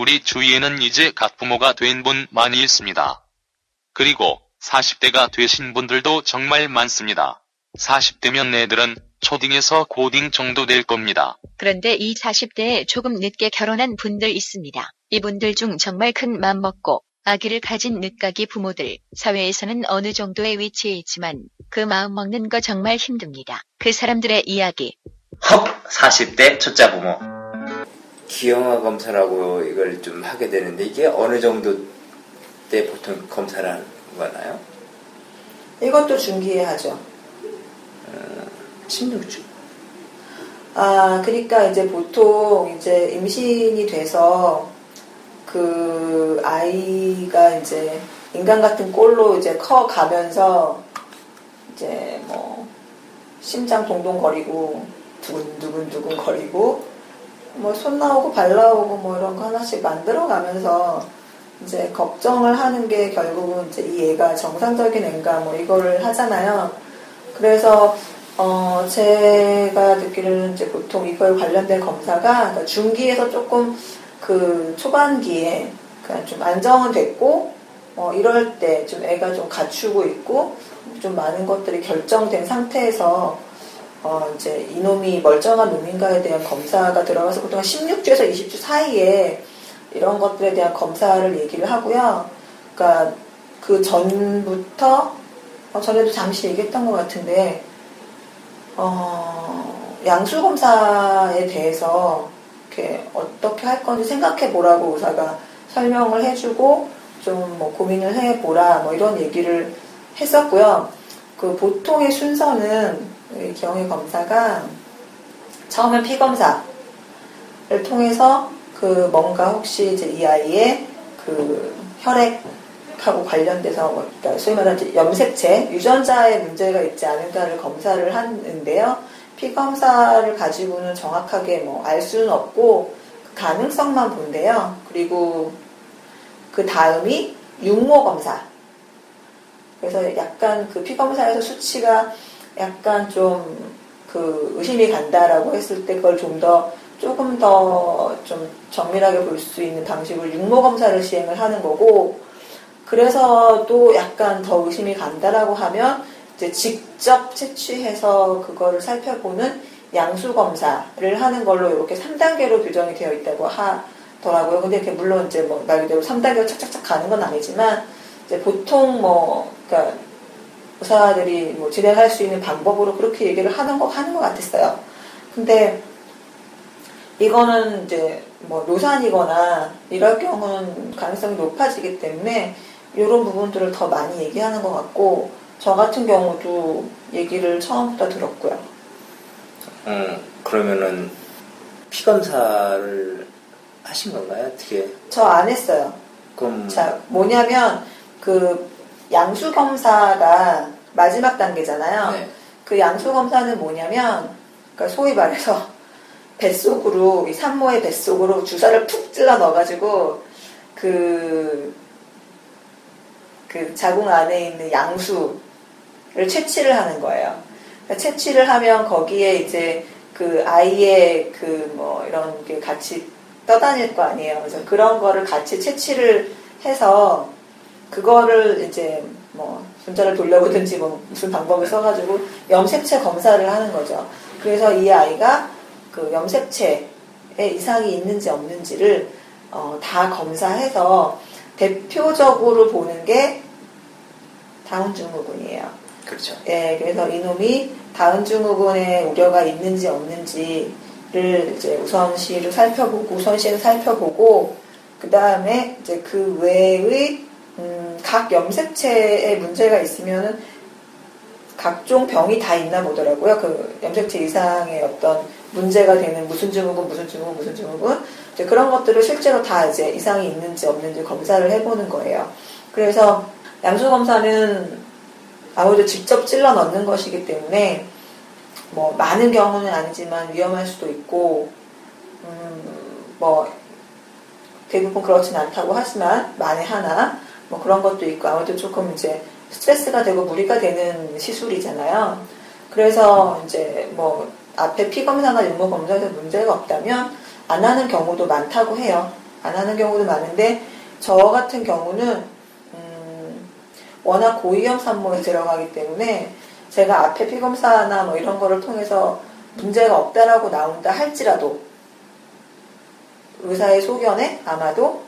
우리 주위에는 이제 갓 부모가 된 분 많이 있습니다. 그리고 40대가 되신 분들도 정말 많습니다. 40대면 애들은 초딩에서 고딩 정도 될 겁니다. 그런데 이 40대에 조금 늦게 결혼한 분들 있습니다. 이분들 중 정말 큰 맘 먹고 아기를 가진 늦가기 부모들, 사회에서는 어느 정도의 위치에 있지만 그 마음 먹는 거 정말 힘듭니다. 그 사람들의 이야기. 헉 40대 초짜 부모 기형아 검사라고 이걸 좀 하게 되는데 이게 어느 정도 때 보통 검사를 하는 거나요? 이것도 중기에 하죠. 16주 아, 그러니까 이제 보통 이제 임신이 돼서 그 아이가 이제 인간 같은 꼴로 이제 커 가면서 이제 뭐 심장 동동거리고 두근두근두근 거리고 뭐 손 나오고 발 나오고 뭐 이런 거 하나씩 만들어 가면서 이제 걱정을 하는 게 결국은 이제 이 애가 정상적인 애인가 뭐 이거를 하잖아요. 그래서 어 제가 듣기로는 이제 보통 이거에 관련된 검사가 그러니까 중기에서 조금 그 초반기에 그냥 좀 안정은 됐고 어 이럴 때 좀 애가 좀 갖추고 있고 좀 많은 것들이 결정된 상태에서 어 이제 이놈이 멀쩡한 놈인가에 대한 검사가 들어가서 보통 16주에서 20주 사이에 이런 것들에 대한 검사를 얘기를 하고요. 그러니까 그 전부터 어, 전에도 잠시 얘기했던 것 같은데 어, 양수 검사에 대해서 이렇게 어떻게 할 건지 생각해 보라고 의사가 설명을 해주고 좀 뭐 고민을 해 보라 뭐 이런 얘기를 했었고요. 그 보통의 순서는 이 경의 검사가 처음엔 피 검사를 통해서 그 뭔가 혹시 이제 이 아이의 그 혈액하고 관련돼서 뭐 그러니까 소위 말하는 염색체 유전자의 문제가 있지 않은가를 검사를 하는데요. 피 검사를 가지고는 정확하게 뭐 알 수는 없고 그 가능성만 본대요. 그리고 그 다음이 육모 검사. 그래서 약간 그 피 검사에서 수치가 약간 좀 그 의심이 간다라고 했을 때 그걸 좀 더 조금 더 좀 정밀하게 볼 수 있는 방식으로 육모 검사를 시행을 하는 거고 그래서 또 약간 더 의심이 간다라고 하면 이제 직접 채취해서 그거를 살펴보는 양수 검사를 하는 걸로 이렇게 3단계로 규정이 되어 있다고 하더라고요. 근데 이렇게 물론 이제 뭐 말 그대로 3단계로 착착착 가는 건 아니지만 이제 보통 뭐 그러니까 의사들이 뭐 진행할 수 있는 방법으로 그렇게 얘기를 하는 거 하는 것 같았어요. 근데 이거는 이제 뭐 노산이거나 이럴 경우는 가능성이 높아지기 때문에 이런 부분들을 더 많이 얘기하는 것 같고 저 같은 경우도 얘기를 처음부터 들었고요. 음, 그러면은 피 검사를 하신 건가요? 어떻게? 저 안 했어요. 그럼 자, 뭐냐면 그 양수 검사가 마지막 단계잖아요. 네. 그 양수 검사는 뭐냐면 그러니까 소위 말해서 뱃속으로 이 산모의 뱃속으로 주사를 푹 찔러 넣어가지고 그, 그 자궁 안에 있는 양수를 채취를 하는 거예요. 그러니까 채취를 하면 거기에 이제 그 아이의 그 뭐 이런 게 같이 떠다닐 거 아니에요. 그래서 그런 거를 같이 채취를 해서 그거를 이제 뭐 분자를 돌려보든지 뭐 무슨 방법을 써가지고 염색체 검사를 하는 거죠. 그래서 이 아이가 그 염색체에 이상이 있는지 없는지를 어, 다 검사해서 대표적으로 보는 게 다운 증후군이에요. 그렇죠. 예, 그래서 이놈이 다운 증후군에 우려가 있는지 없는지를 이제 우선시를 살펴보고 우선시를 살펴보고 그 다음에 이제 그 외의 음, 각 염색체에 문제가 있으면은 각종 병이 다 있나 보더라고요. 그 염색체 이상의 어떤 문제가 되는 무슨 증후군, 무슨 증후군, 무슨 증후군 이제 그런 것들을 실제로 다 이제 이상이 있는지 없는지 검사를 해보는 거예요. 그래서 양수 검사는 아무래도 직접 찔러 넣는 것이기 때문에 뭐 많은 경우는 아니지만 위험할 수도 있고 음, 뭐 대부분 그렇진 않다고 하지만 만에 하나 뭐 그런 것도 있고 아무래도 조금 이제 스트레스가 되고 무리가 되는 시술이잖아요. 그래서 이제 뭐 앞에 피 검사나 육모 검사에서 문제가 없다면 안 하는 경우도 많다고 해요. 안 하는 경우도 많은데 저 같은 경우는 음, 워낙 고위험 산모에 들어가기 때문에 제가 앞에 피 검사나 뭐 이런 거를 통해서 문제가 없다라고 나온다 할지라도 의사의 소견에 아마도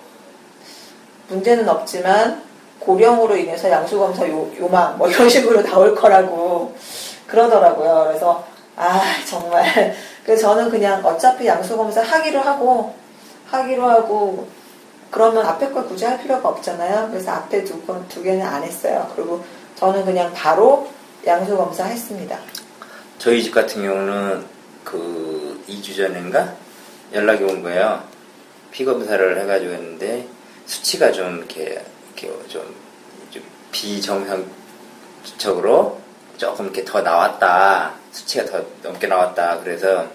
문제는 없지만 고령으로 인해서 양수검사 요, 요망 뭐 이런 식으로 나올 거라고 그러더라고요. 그래서 아 정말 그래서 저는 그냥 어차피 양수검사 하기로 하고 하기로 하고 그러면 앞에 걸 굳이 할 필요가 없잖아요. 그래서 앞에 두, 건, 두 개는 안 했어요. 그리고 저는 그냥 바로 양수검사 했습니다. 저희 집 같은 경우는 그 2주 전인가 연락이 온 거예요. 피 검사를 해가지고 했는데 수치가 좀 이렇게, 이렇게 좀, 좀 비정상적으로 조금 이렇게 더 나왔다. 수치가 더 넘게 나왔다. 그래서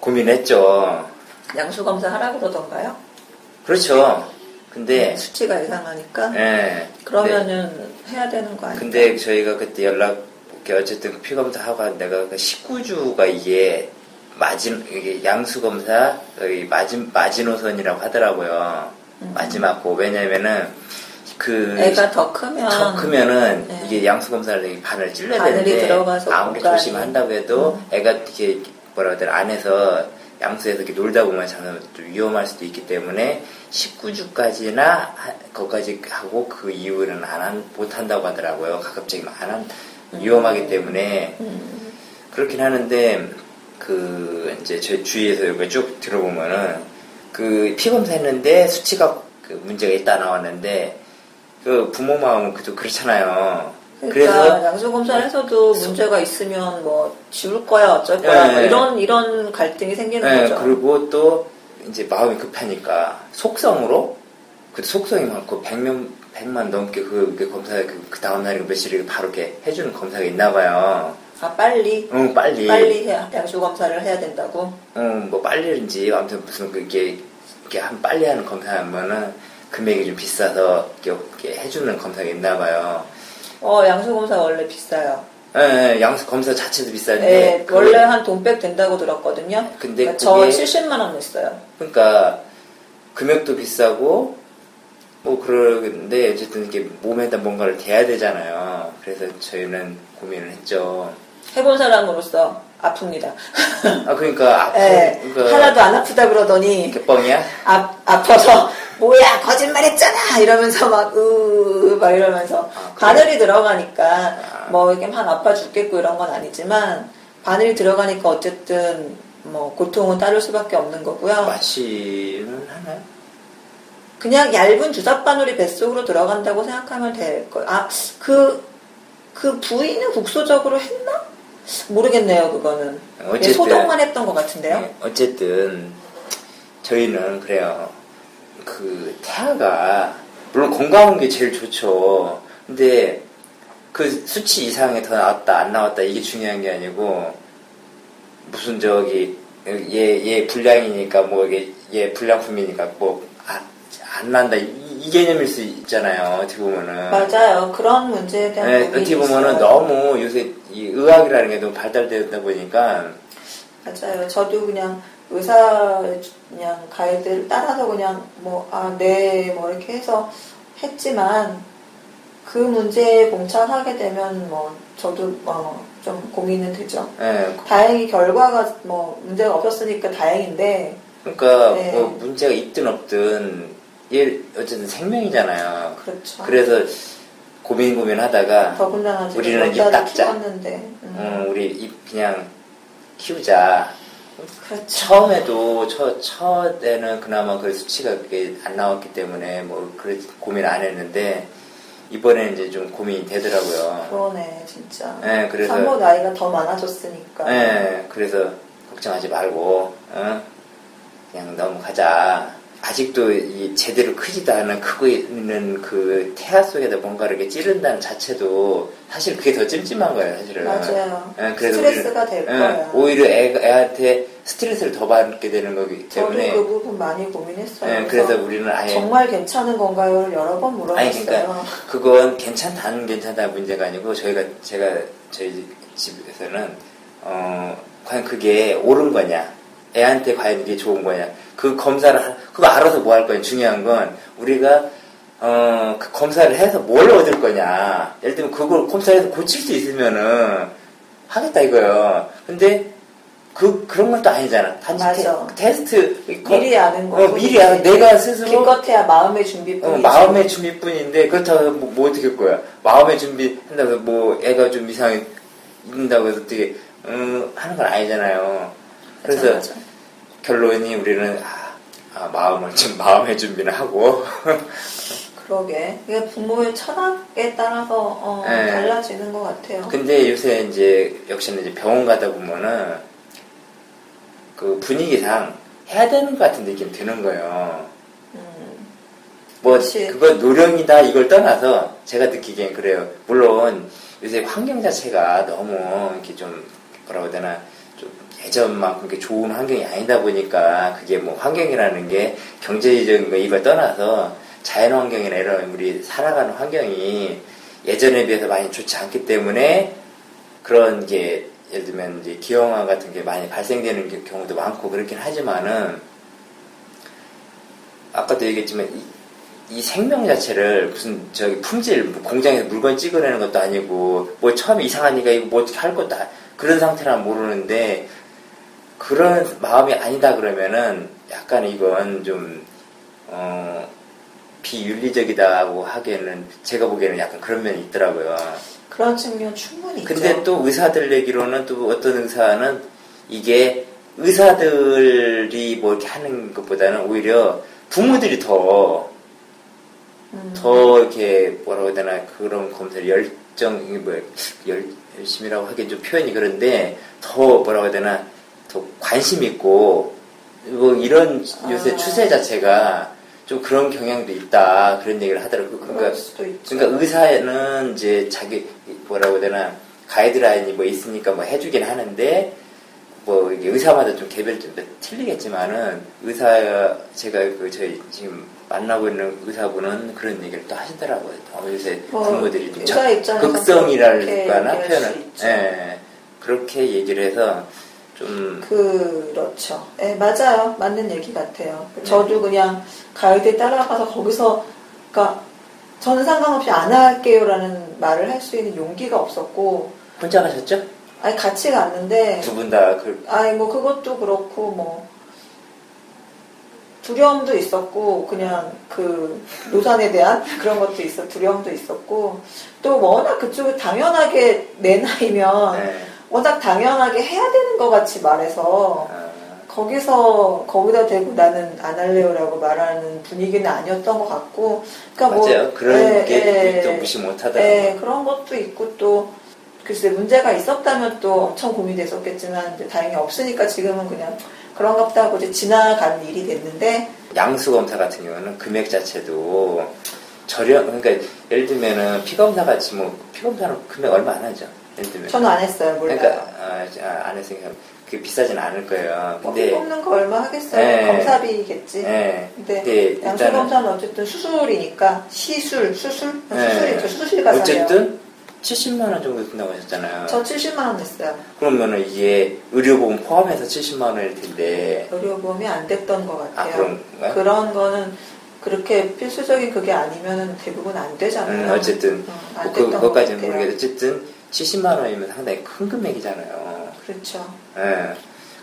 고민했죠. 양수 검사 하라고 그러던가요? 그렇죠. 근데 수치가 이상하니까. 예. 네. 그러면은 해야 되는 거 아니에요? 근데 저희가 그때 연락 어쨌든 피 검사 하고 내가 그 19주가 이게 마진 이게 양수 검사 여기 마진 마지노선이라고 하더라고요. 음. 마지막 고 왜냐면은 그 애가 더 크면 더 크면은 네. 이게 양수 검사를 이렇게 바늘 찔러야 되는데 들어가서 아무리 조심한다고 해도 음. 애가 이렇게 뭐라 그러더라 안에서 양수에서 이렇게 놀다 보면 참좀 위험할 수도 있기 때문에 19주까지나 거기까지 하고 그 이후에는 안 한, 못 한다고 하더라고요. 가급적이면 안 한, 위험하기 때문에 음, 그렇긴 하는데 그 이제 제 주위에서 이렇게 쭉 들어보면은 그 피검사했는데 수치가 그 문제가 있다 나왔는데 그 부모 마음은 그도 그렇잖아요. 그러니까 그래서 양수 검사에서도 문제가 있으면 뭐 지울 거야 어쩔 거야 네. 뭐 이런 이런 갈등이 생기는 네, 거죠. 그리고 또 이제 마음이 급하니까 속성으로 그 속성이 많고 100명 100만 넘게 그, 그 검사 그, 그 다음 날이 며칠이 바로 이렇게 해주는 검사가 있나 봐요. 아 빨리 응 빨리. 빨리 해야, 양수 검사를 해야 된다고. 응, 뭐 빨리인지 아무튼 무슨 그게 이렇게 한 빨리 하는 검사하면은 금액이 좀 비싸서 이렇게, 해주는 검사가 있나 봐요. 어 양수 검사 원래 비싸요. 예, 예, 양수 검사 자체도 비싼데 네, 그걸- 원래 한 돈백 된다고 들었거든요. 근데 그러니까 저 그게- 70만 원 냈어요. 그러니까 금액도 비싸고 뭐 그러는데 어쨌든 이게 몸에다 뭔가를 대야 되잖아요. 그래서 저희는 고민을 했죠. 해본 사람으로서 아픕니다. 아 그러니까 아프 네, 그러니까 하나도 안 아프다 그러더니 개뻥이야? 아, 아파서 뭐야 거짓말했잖아 이러면서 막으막 이러면서 아? 바늘이 들어가니까 아. 뭐 이게 막 아파 죽겠고 이런 건 아니지만 바늘이 들어가니까 어쨌든 뭐 고통은 따를 수밖에 없는 거고요. 마취는 하나요? 그냥 얇은 주사 바늘이 뱃속으로 들어간다고 생각하면 될 거예요. 아그 그 부위는 국소적으로 했나? 모르겠네요 그거는. 어쨌든- 소독만 했던 것 같은데요. 네, 어쨌든 저희는 그래요. 그 태아가 물론 건강한 게 제일 좋죠. 근데 그 수치 이상이 더 나왔다 안 나왔다 이게 중요한 게 아니고 무슨 저기 얘 얘 불량이니까 뭐 이게 얘 불량품이니까 뭐 안 난다 이, 이 개념일 수 있잖아요. 어떻게 보면은 맞아요. 그런 문제에 대한 네, 어떻게 보면은 있어요. 너무 요새 이 의학이라는 게 너무 발달되다 보니까 맞아요. 저도 그냥 의사 그냥 가이드를 따라서 그냥 뭐, 아, 네, 뭐 이렇게 해서 했지만 그 문제에 봉착하게 되면 뭐 저도 어, 좀 고민은 되죠. 예, 다행히 결과가 뭐 문제가 없었으니까 다행인데 그러니까 네. 뭐 문제가 있든 없든 얘 어쨌든 생명이잖아요. 그렇죠. 그래서 고민 고민하다가 더군다나 우리는 입 닦자. 음, 음, 우리 입 그냥 키우자. 그렇죠. 처음에도 첫 첫에는 그나마 그 수치가 그게 안 나왔기 때문에 뭐 그래 고민 안 했는데 이번에는 이제 좀 고민이 되더라고요. 그러네 진짜. 예, 그래서 산모 나이가 더 많아졌으니까. 예, 그래서 걱정하지 말고, 어? 그냥 넘어가자. 아직도 이 제대로 크지도 않은 크고 있는 그 태아 속에다 뭔가를 이렇게 찌른다는 자체도 사실 그게 더 찜찜한 거예요, 사실은. 맞아요. 예, 그래서 스트레스가 우리는, 될 예, 거예요. 오히려 애, 애한테 스트레스를 더 받게 되는 거기 저도 때문에. 그 부분 많이 고민했어요. 예, 그래서 우리는 아예. 정말 괜찮은 건가요?를 여러 번 물어봤어요. 아니, 그러니까 그건 괜찮다, 안 괜찮다 문제가 아니고 저희가, 제가 저희 집에서는, 어, 과연 그게 옳은 거냐. 애한테 과연 이게 좋은 거냐. 그 검사를 하- 그거 알아서 뭐 할 거냐. 중요한 건 우리가 어, 그 검사를 해서 뭘 얻을 거냐. 예를 들면 그걸 검사해서 고칠 수 있으면은 하겠다 이거요. 근데 그 그런 건 또 아니잖아. 단지 맞아. 테, 스트 미리 아는 거. 어, 미리 아는 내가 스스로 기껏해야 마음의 준비뿐이지. 어, 마음의 준비뿐인데 그렇다고 뭐, 뭐 어떻게 할 거야? 마음의 준비 한다고 해서 뭐 애가 좀 이상하게 있는다고 해서 어떻게 음, 하는 건 아니잖아요. 그래서 맞아, 맞아. 결론이 우리는 아, 아, 마음을 좀 마음의 준비는 하고 그러게. 이게 부모의 철학에 따라서 어, 네. 달라지는 것 같아요. 근데 요새 이제 역시나 이제 병원 가다 보면은 그 분위기상 해야 되는 것 같은 느낌 드는 거예요. 음, 뭐 그치. 그거 노령이다 이걸 떠나서 제가 느끼기엔 그래요. 물론 요새 환경 자체가 너무 이렇게 좀 뭐라고 해야 되나 좀 예전만큼 이렇게 좋은 환경이 아니다 보니까 그게 뭐 환경이라는 게 경제적인 거 이걸 떠나서 자연 환경이나 이런 우리 살아가는 환경이 예전에 비해서 많이 좋지 않기 때문에 그런 게 예를 들면 이제 기형아 같은 게 많이 발생되는 게- 경우도 많고 그렇긴 하지만은 아까도 얘기했지만 이, 이 생명 자체를 무슨 저기 품질 뭐 공장에서 물건 찍어내는 것도 아니고 뭐 처음에 이상하니까 이거 뭐 어떻게 할 것도 아- 그런 상태란 모르는데 그런 마음이 아니다 그러면은 약간 이건 좀 어, 비윤리적이다고 하기에는 제가 보기에는 약간 그런 면이 있더라고요. 그런 측면 충분히 있죠. 근데 또 의사들 얘기로는 또 어떤 의사는 이게 의사들이 뭐 이렇게 하는 것보다는 오히려 부모들이 더, 음, 더 이렇게 뭐라고 해야 되나 그런 검사를 열정, 뭐, 열, 열심이라고 하기엔 좀 표현이 그런데 더 뭐라고 해야 되나 더 관심 있고 뭐 이런 요새 아. 추세 자체가 좀 그런 경향도 있다 그런 얘기를 하더라고요. 그러니까. 그러니까 의사는 이제 자기 뭐라고 해야 되나 가이드라인이 뭐 있으니까 뭐 해주긴 하는데 뭐 이게 의사마다 좀 개별 좀 틀리겠지만은 의사 제가 그 저희 지금 만나고 있는 의사분은 그런 얘기를 또 하시더라고요. 어, 요새 뭐 부모들이 좀 극성이랄까나 표현을 있죠. 예 그렇게 얘기를 해서 좀 그렇죠. 예, 맞아요. 맞는 얘기 같아요. 네. 저도 그냥 가이드에 따라가서 거기서, 그러니까 저는 상관없이 안 할게요라는 말을 할 수 있는 용기가 없었고, 혼자 가셨죠? 아니 같이 갔는데, 두 분 다 그 아니 뭐 그것도 그렇고 뭐 두려움도 있었고 그냥 그 노산에 대한 그런 것도 있어 두려움도 있었고 또 워낙 그쪽이 당연하게 내 나이면 네. 워낙 당연하게 해야 되는 것 같이 말해서 아, 거기서 거기다 대고 나는 안 할래요라고 말하는 분위기는 아니었던 것 같고 그러니까 뭐 맞아요. 그런 예, 게 예, 또 무시 못하더라고요. 예, 그런 것도 있고 또 글쎄 문제가 있었다면 또 엄청 고민됐었겠지만 이제 다행히 없으니까 지금은 그냥 그런가 보다 하고 이제 지나간 일이 됐는데 양수 검사 같은 경우는 금액 자체도 저렴 그러니까 예를 들면은 피 검사 같이 뭐 피 검사는 금액 얼마 안 하죠. 예를 들면 저는 안 했어요 몰라요. 그러니까 아, 아, 안 했으니까 그 비싸진 않을 거예요. 근데 뽑는 거 얼마 하겠어요? 네. 검사비겠지. 예. 근데 근데 양수 검사는 어쨌든 수술이니까 시술 수술 네. 수술이죠 수술실 가서 어쨌든 70만 원 정도 든다고 하셨잖아요. 저 70만 원 냈어요. 그러면은 이게 의료보험 포함해서 70만 원일 텐데 의료보험이 안 됐던 것아 같아요. 그런가요? 그런 거는 그렇게 필수적인 그게 아니면은 대부분 안 되잖아요. 음, 어쨌든 어, 안 그, 됐던 것 그것까지는. 모르겠는데 어쨌든 70만 원이면 상당히 큰 금액이잖아요. 그렇죠. 예.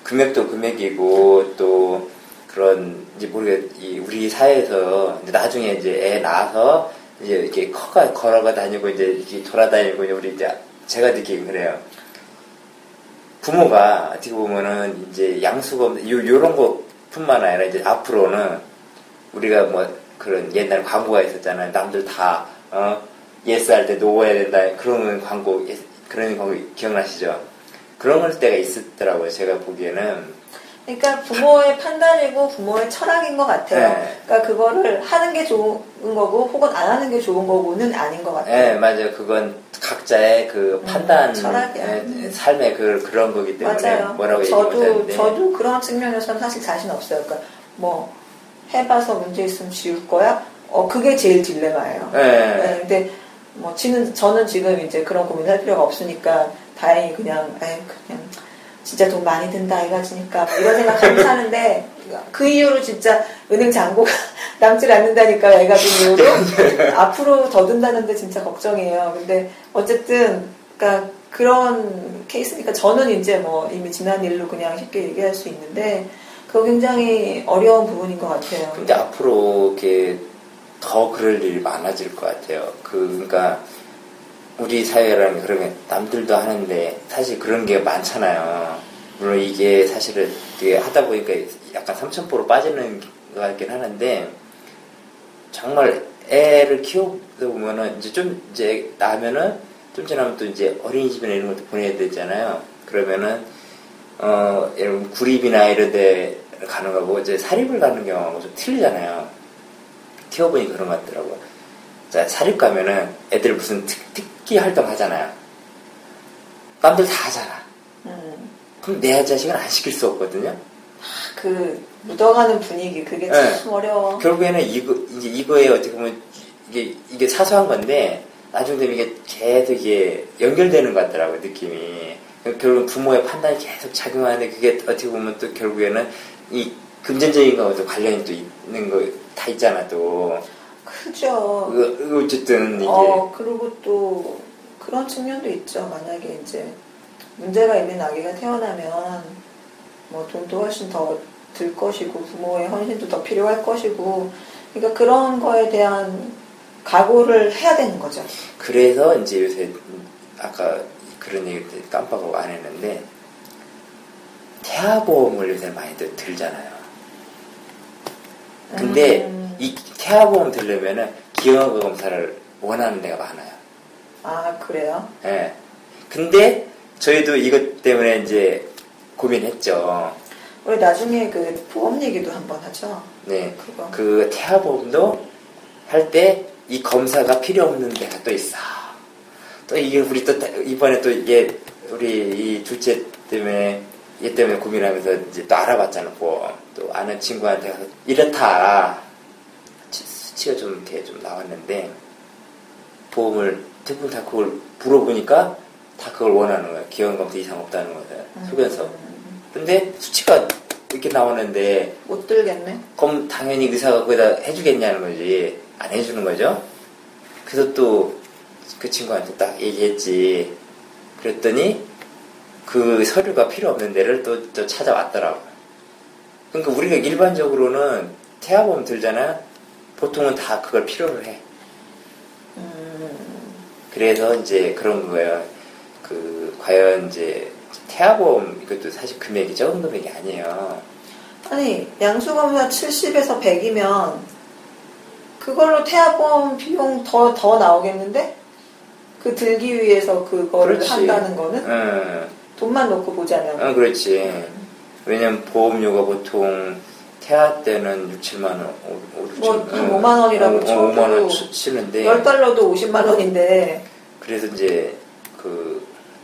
금액도 금액이고 또 그런 이제 모르겠 이 우리 사회에서 이제 나중에 이제 애 낳아서 이제 이렇게 커가 걸어가 다니고 이제 이렇게 돌아다니고 이제 우리 이제 제가 느끼긴 그래요. 부모가 어떻게 보면은 이제 양수검 요 요런 것뿐만 아니라 이제 앞으로는 우리가 뭐 그런 옛날 광고가 있었잖아요. 남들 다 어, yes 할 때 no해야 된다 그런 광고 그런 광고 기억나시죠? 그런 걸 때가 있었더라고요. 제가 보기에는 그러니까 부모의 판단이고 부모의 철학인 것 같아요. 네. 그러니까 그거를 하는 게 좋은 거고 혹은 안 하는 게 좋은 거고는 아닌 것 예, 같아요. 맞아요. 그건 각자의 그 판단, 음, 음. 삶의 그, 그런 거기 때문에 맞아요. 뭐라고 얘기 저도. 저도 그런 측면에서는 사실 자신 없어요. 그러니까 뭐 해봐서 문제 있으면 지울 거야. 어 그게 제일 딜레마예요. 예. 네, 근데 뭐 지는 저는 지금 이제 그런 고민할 필요가 없으니까 다행히 그냥 에이 그냥 진짜 돈 많이 든다 이가지니까 뭐 이런 생각하고 사는데 그 이후로 진짜 은행 잔고가 남질 않는다니까 애가 든 이후로 앞으로 더 든다는데 진짜 걱정이에요. 근데 어쨌든 그러니까 그런 케이스니까 저는 이제 뭐 이미 지난 일로 그냥 쉽게 얘기할 수 있는데 그거 굉장히 어려운 부분인 것 같아요. 근데 앞으로 이렇게 더 그럴 일이 많아질 것 같아요. 그, 그러니까 우리 사회라는 게 그러면 남들도 하는데 사실 그런 게 많잖아요. 물론 이게 사실은 되게 하다 보니까 약간 삼천포로 빠지는 것 같긴 하는데 정말 애를 키워보다 보면은 이제 좀 이제 나면은 좀 지나면 또 이제 어린이집이나 이런 것도 보내야 되잖아요. 그러면은 어 이런 구립이나 이런 데 가는 거고 이제 사립을 가는 경우하고 좀 틀리잖아요. 키워보니 그런 것 같더라고요. 자, 사립 가면은 애들 무슨 특, 특기 활동 하잖아요. 남들 다 하잖아. 음, 그럼 내 자식은 안 시킬 수 없거든요. 그 묻어가는 분위기 그게 네. 참 어려워. 결국에는 이거, 이제 이거에 어떻게 보면 이게, 이게 사소한 건데, 나중에 되면 이게 계속 이게 연결되는 것 같더라고요, 느낌이. 결국 부모의 판단이 계속 작용하는데, 그게 어떻게 보면 또 결국에는 이 금전적인 거와도 관련이 또 있는 거 다 있잖아, 또. 크죠. 어쨌든 이게. 어, 그리고 또 그런 측면도 있죠. 만약에 이제 문제가 있는 아기가 태어나면 뭐 돈도 훨씬 더 들 것이고 부모의 헌신도 더 필요할 것이고 그러니까 그런 거에 대한 각오를 해야 되는 거죠. 그래서 이제 요새 아까 그런 얘기 깜빡하고 안 했는데 태아보험을 요새 많이들 들잖아요. 근데 음. 이 태아보험 들려면은 기형아 검사를 원하는 데가 많아요. 아 그래요? 예. 근데 저희도 이것 때문에 이제 고민했죠. 우리 나중에 그 보험 얘기도 한번 하죠. 네. 그거. 그 태아보험도 할 때 이 검사가 필요 없는 데가 또 있어. 또 이게 우리 또 이번에 또 이게 우리 이 둘째 때문에 얘 때문에 고민하면서 이제 또 알아봤잖아. 뭐. 또 아는 친구한테 가서 이렇다. 치- 수치가 좀 이렇게 좀 나왔는데 보험을 대부분 다 그걸 물어보니까 다 그걸 원하는 거야. 기형검사 이상 없다는 것을 속여서. 근데 수치가 이렇게 나오는데 못 들겠네. 그럼 당연히 의사가 거기다 해주겠냐는 거지. 안 해주는 거죠. 그래서 또 그 친구한테 딱 얘기했지. 그랬더니 그 서류가 필요 없는 데를 또, 또 찾아왔더라고. 그러니까 우리가 일반적으로는 태아보험 들잖아. 보통은 다 그걸 필요로 해. 음, 그래서 이제 그런 거예요. 그 과연 이제 태아보험 이것도 사실 금액이 적은 금액이 아니에요. 아니 양수검사 70에서 100이면 그걸로 태아보험 비용 더 더 나오겠는데? 그 들기 위해서 그거를 그렇지. 한다는 거는 응. 돈만 놓고 보자면 어, 그렇지. 왜냐면 보험료가 보통 태아 때는 6, 7만 원, 5, 6, 뭐, 한 5만 원이라고 어, 쳐도 5만 원 치- 치는데 10달러도 50만 원인데 그래서 이제 그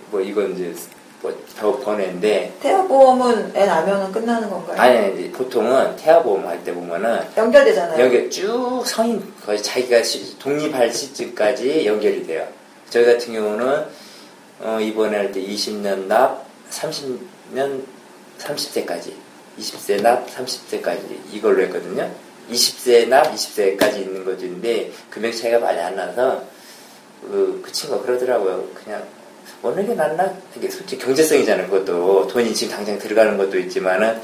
뭐 이건 이제 뭐더 번외인데 태아 보험은 애 나면은 끝나는 건가요? 아니 보통은 태아 보험 할 때 보면은 연결되잖아요. 여기 쭉 성인 거의 자기가 시- 독립할 시점까지 연결이 돼요. 저희 같은 경우는 어, 이번에 할 때 20년 납, 30년 30세까지, 20세 납, 30세까지 이걸로 했거든요. 20세 납, 20세까지 있는 것인데 금액 차이가 많이 안 나서 그, 그 친구가 그러더라고요. 그냥 어느 게 낫나? 이게 솔직히 경제성이잖아요. 그것도 돈이 지금 당장 들어가는 것도 있지만은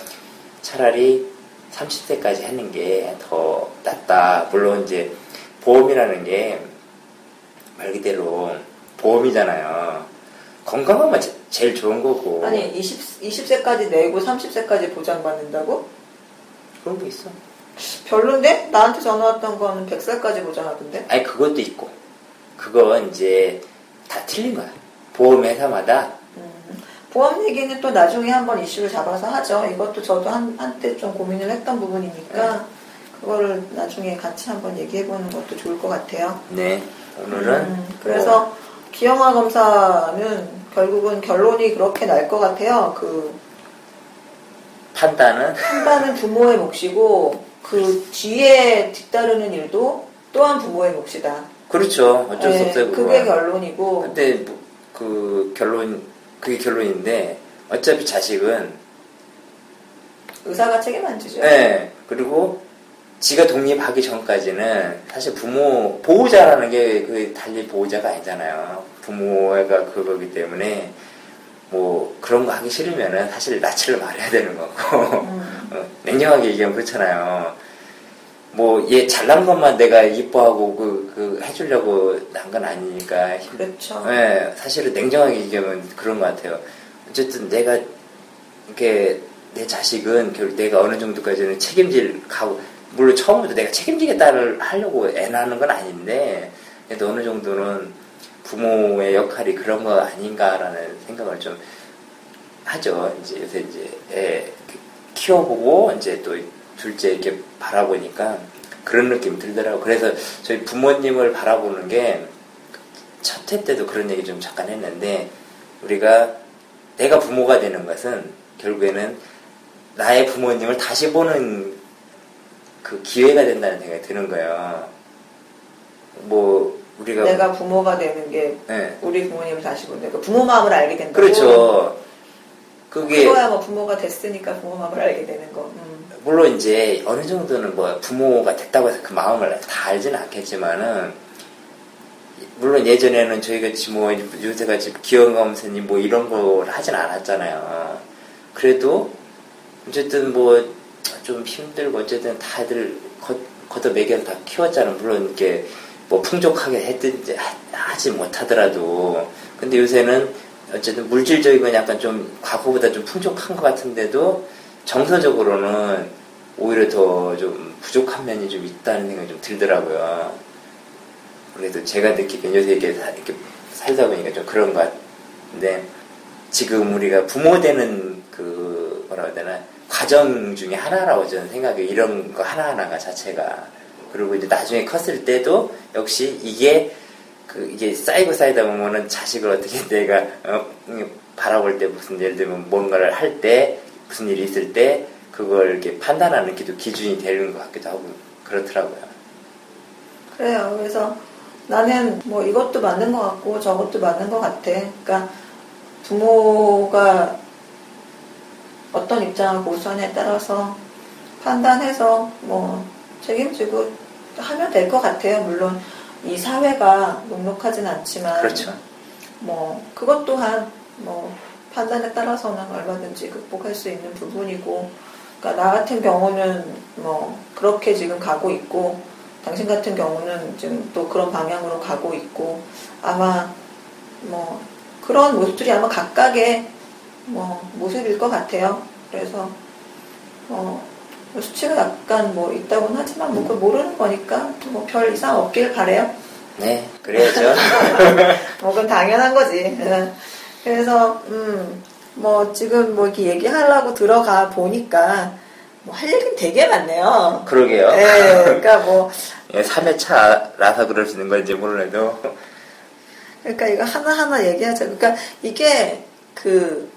차라리 30세까지 하는 게 더 낫다. 물론 이제 보험이라는 게 말 그대로 보험이잖아요. 건강하면 제- 제일 좋은 거고. 아니 20, 20세까지 내고 30세까지 보장받는다고? 그런 거 있어. 별론데? 나한테 전화 왔던 거는 100살까지 보장하던데? 아니 그것도 있고. 그건 이제 다 틀린 거야. 보험회사마다 음, 보험 얘기는 또 나중에 한번 이슈를 잡아서 하죠. 이것도 저도 한, 한때 좀 고민을 했던 부분이니까 그거를 나중에 같이 한번 얘기해보는 것도 좋을 것 같아요. 네 오늘은 음, 그래서 기형아 검사는 결국은 결론이 그렇게 날 것 같아요. 그 판단은 판단은 부모의 몫이고 그 뒤에 뒤따르는 일도 또한 부모의 몫이다. 그렇죠. 어쩔 수 네, 없어요. 그게 그건. 결론이고 근데 뭐, 그 결론 그게 결론인데 어차피 자식은 의사가 책임 안 지죠. 네. 그리고 지가 독립하기 전까지는 사실 부모 보호자라는 게 그 달리 보호자가 아니잖아요. 부모가 그거기 때문에 뭐 그런 거 하기 싫으면은 사실 낯을 말해야 되는 거고 음. 어, 냉정하게 얘기하면 그렇잖아요. 뭐 얘 잘난 것만 내가 이뻐하고 그, 그 해주려고 난건 아니니까 그렇죠. 네, 사실은 냉정하게 얘기하면 그런 것 같아요. 어쨌든 내가 이렇게 내 자식은 결국 내가 어느 정도까지는 책임질 가고 물론 처음부터 내가 책임지겠다를 하려고 애 낳는 건 아닌데 그래도 어느 정도는 부모의 역할이 그런 거 아닌가라는 생각을 좀 하죠. 이제 요새 이제 애 키워보고 이제 또 둘째 이렇게 바라보니까 그런 느낌이 들더라고. 그래서 저희 부모님을 바라보는 게 첫 회 때도 그런 얘기 좀 잠깐 했는데 우리가 내가 부모가 되는 것은 결국에는 나의 부모님을 다시 보는 그 기회가 된다는 생각이 드는 거예요. 뭐 우리가 내가 부모가 되는 게 네. 우리 부모님을 다시 보는 그 부모 마음을 알게 된다고. 그렇죠. 그게 그거야 뭐 부모가 됐으니까 부모 마음을 알게 되는 거. 음. 물론 이제 어느 정도는 뭐 부모가 됐다고 해서 그 마음을 다 알지는 않겠지만은 물론 예전에는 저희가 지뭐 요새같이 기억검사니 뭐 이런 걸 하진 않았잖아요. 그래도 어쨌든 뭐 좀 힘들고 어쨌든 다들 걷, 걷어 매겨서 다 키웠잖아요. 물론 이렇게 뭐 풍족하게 했든지 하- 하지 못하더라도 근데 요새는 어쨌든 물질적인 건 약간 좀 과거보다 좀 풍족한 것 같은데도 정서적으로는 오히려 더 좀 부족한 면이 좀 있다는 생각이 좀 들더라고요. 그래도 제가 느끼기엔 요새 이렇게, 사- 이렇게 살다 보니까 좀 그런 것 같은데 지금 우리가 부모 되는 그 뭐라 해야 되나 과정 중에 하나라고 저는 생각해요. 이런 거 하나하나가 자체가 그리고 이제 나중에 컸을 때도 역시 이게 그 이게 쌓이고 쌓이다 보면은 자식을 어떻게 내가 어, 음, 바라볼 때 무슨 예를 들면 뭔가를 할 때 무슨 일이 있을 때 그걸 이렇게 판단하는 게도 기준이 되는 것 같기도 하고 그렇더라고요. 그래요. 그래서 나는 뭐 이것도 맞는 것 같고 저것도 맞는 것 같아. 그러니까 부모가 어떤 입장을 고수하냐에 따라서 판단해서 뭐 책임지고 하면 될 것 같아요. 물론 이 사회가 녹록하진 않지만 그렇죠. 뭐 그것 또한 뭐 판단에 따라서는 얼마든지 극복할 수 있는 부분이고 그러니까 나 같은 경우는 뭐 그렇게 지금 가고 있고 당신 같은 경우는 지금 또 그런 방향으로 가고 있고 아마 뭐 그런 모습들이 아마 각각의 뭐 모습일 것 같아요. 그래서 뭐 수치가 약간 뭐 있다고는 하지만 뭐 그걸 모르는 거니까 뭐 별 이상 없길 바래요. 네, 그래야죠. 뭐 그건 당연한 거지. 예. 그래서 음, 뭐 지금 뭐 이렇게 얘기하려고 들어가 보니까 뭐 할 얘기는 되게 많네요. 그러게요. 예, 그러니까 뭐 예, 3회차라서 그럴 수 있는 건지 몰라도 그러니까 이거 하나하나 얘기하자. 그러니까 이게 그,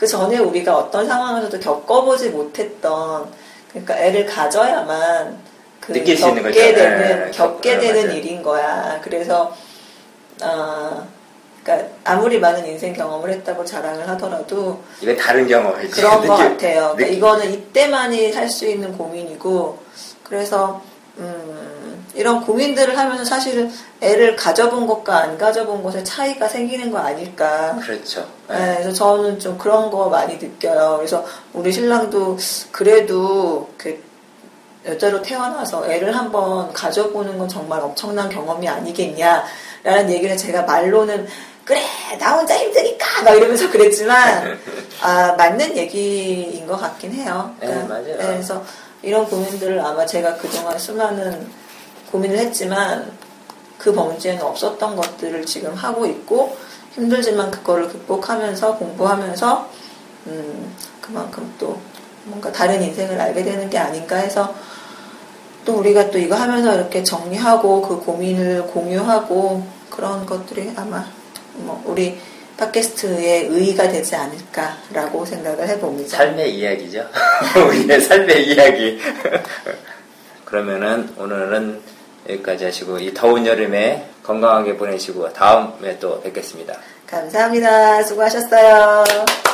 그 전에 우리가 어떤 상황에서도 겪어보지 못했던, 그러니까 애를 가져야만 그 느낄 수 있는 겪게 거죠. 되는, 네, 겪게 겪- 되는 맞아요. 일인 거야. 그래서, 아, 그러니까 아무리 많은 인생 경험을 했다고 자랑을 하더라도 이건 다른 경험이지. 그런 것 같아요. 그러니까 이거는 이때만이 할 수 있는 고민이고, 그래서, 음, 이런 고민들을 하면서 사실은 애를 가져본 것과 안 가져본 것의 차이가 생기는 거 아닐까. 그렇죠. 네, 그래서 저는 좀 그런 거 많이 느껴요. 그래서 우리 신랑도 그래도 그 여자로 태어나서 애를 한번 가져보는 건 정말 엄청난 경험이 아니겠냐라는 얘기를 제가 말로는 그래 나 혼자 힘드니까 막 이러면서 그랬지만 아 맞는 얘기인 것 같긴 해요. 네, 맞아요. 그래서 이런 고민들을 아마 제가 그동안 수많은 고민을 했지만 그 범주에는 없었던 것들을 지금 하고 있고 힘들지만 그거를 극복하면서 공부하면서 음, 그만큼 또 뭔가 다른 인생을 알게 되는 게 아닌가 해서 또 우리가 또 이거 하면서 이렇게 정리하고 그 고민을 공유하고 그런 것들이 아마 뭐 우리 팟캐스트의 의의가 되지 않을까라고 생각을 해봅니다. 삶의 이야기죠. 우리의 삶의 이야기. 그러면은 오늘은 여기까지 하시고 이 더운 여름에 건강하게 보내시고 다음에 또 뵙겠습니다. 감사합니다. 수고하셨어요.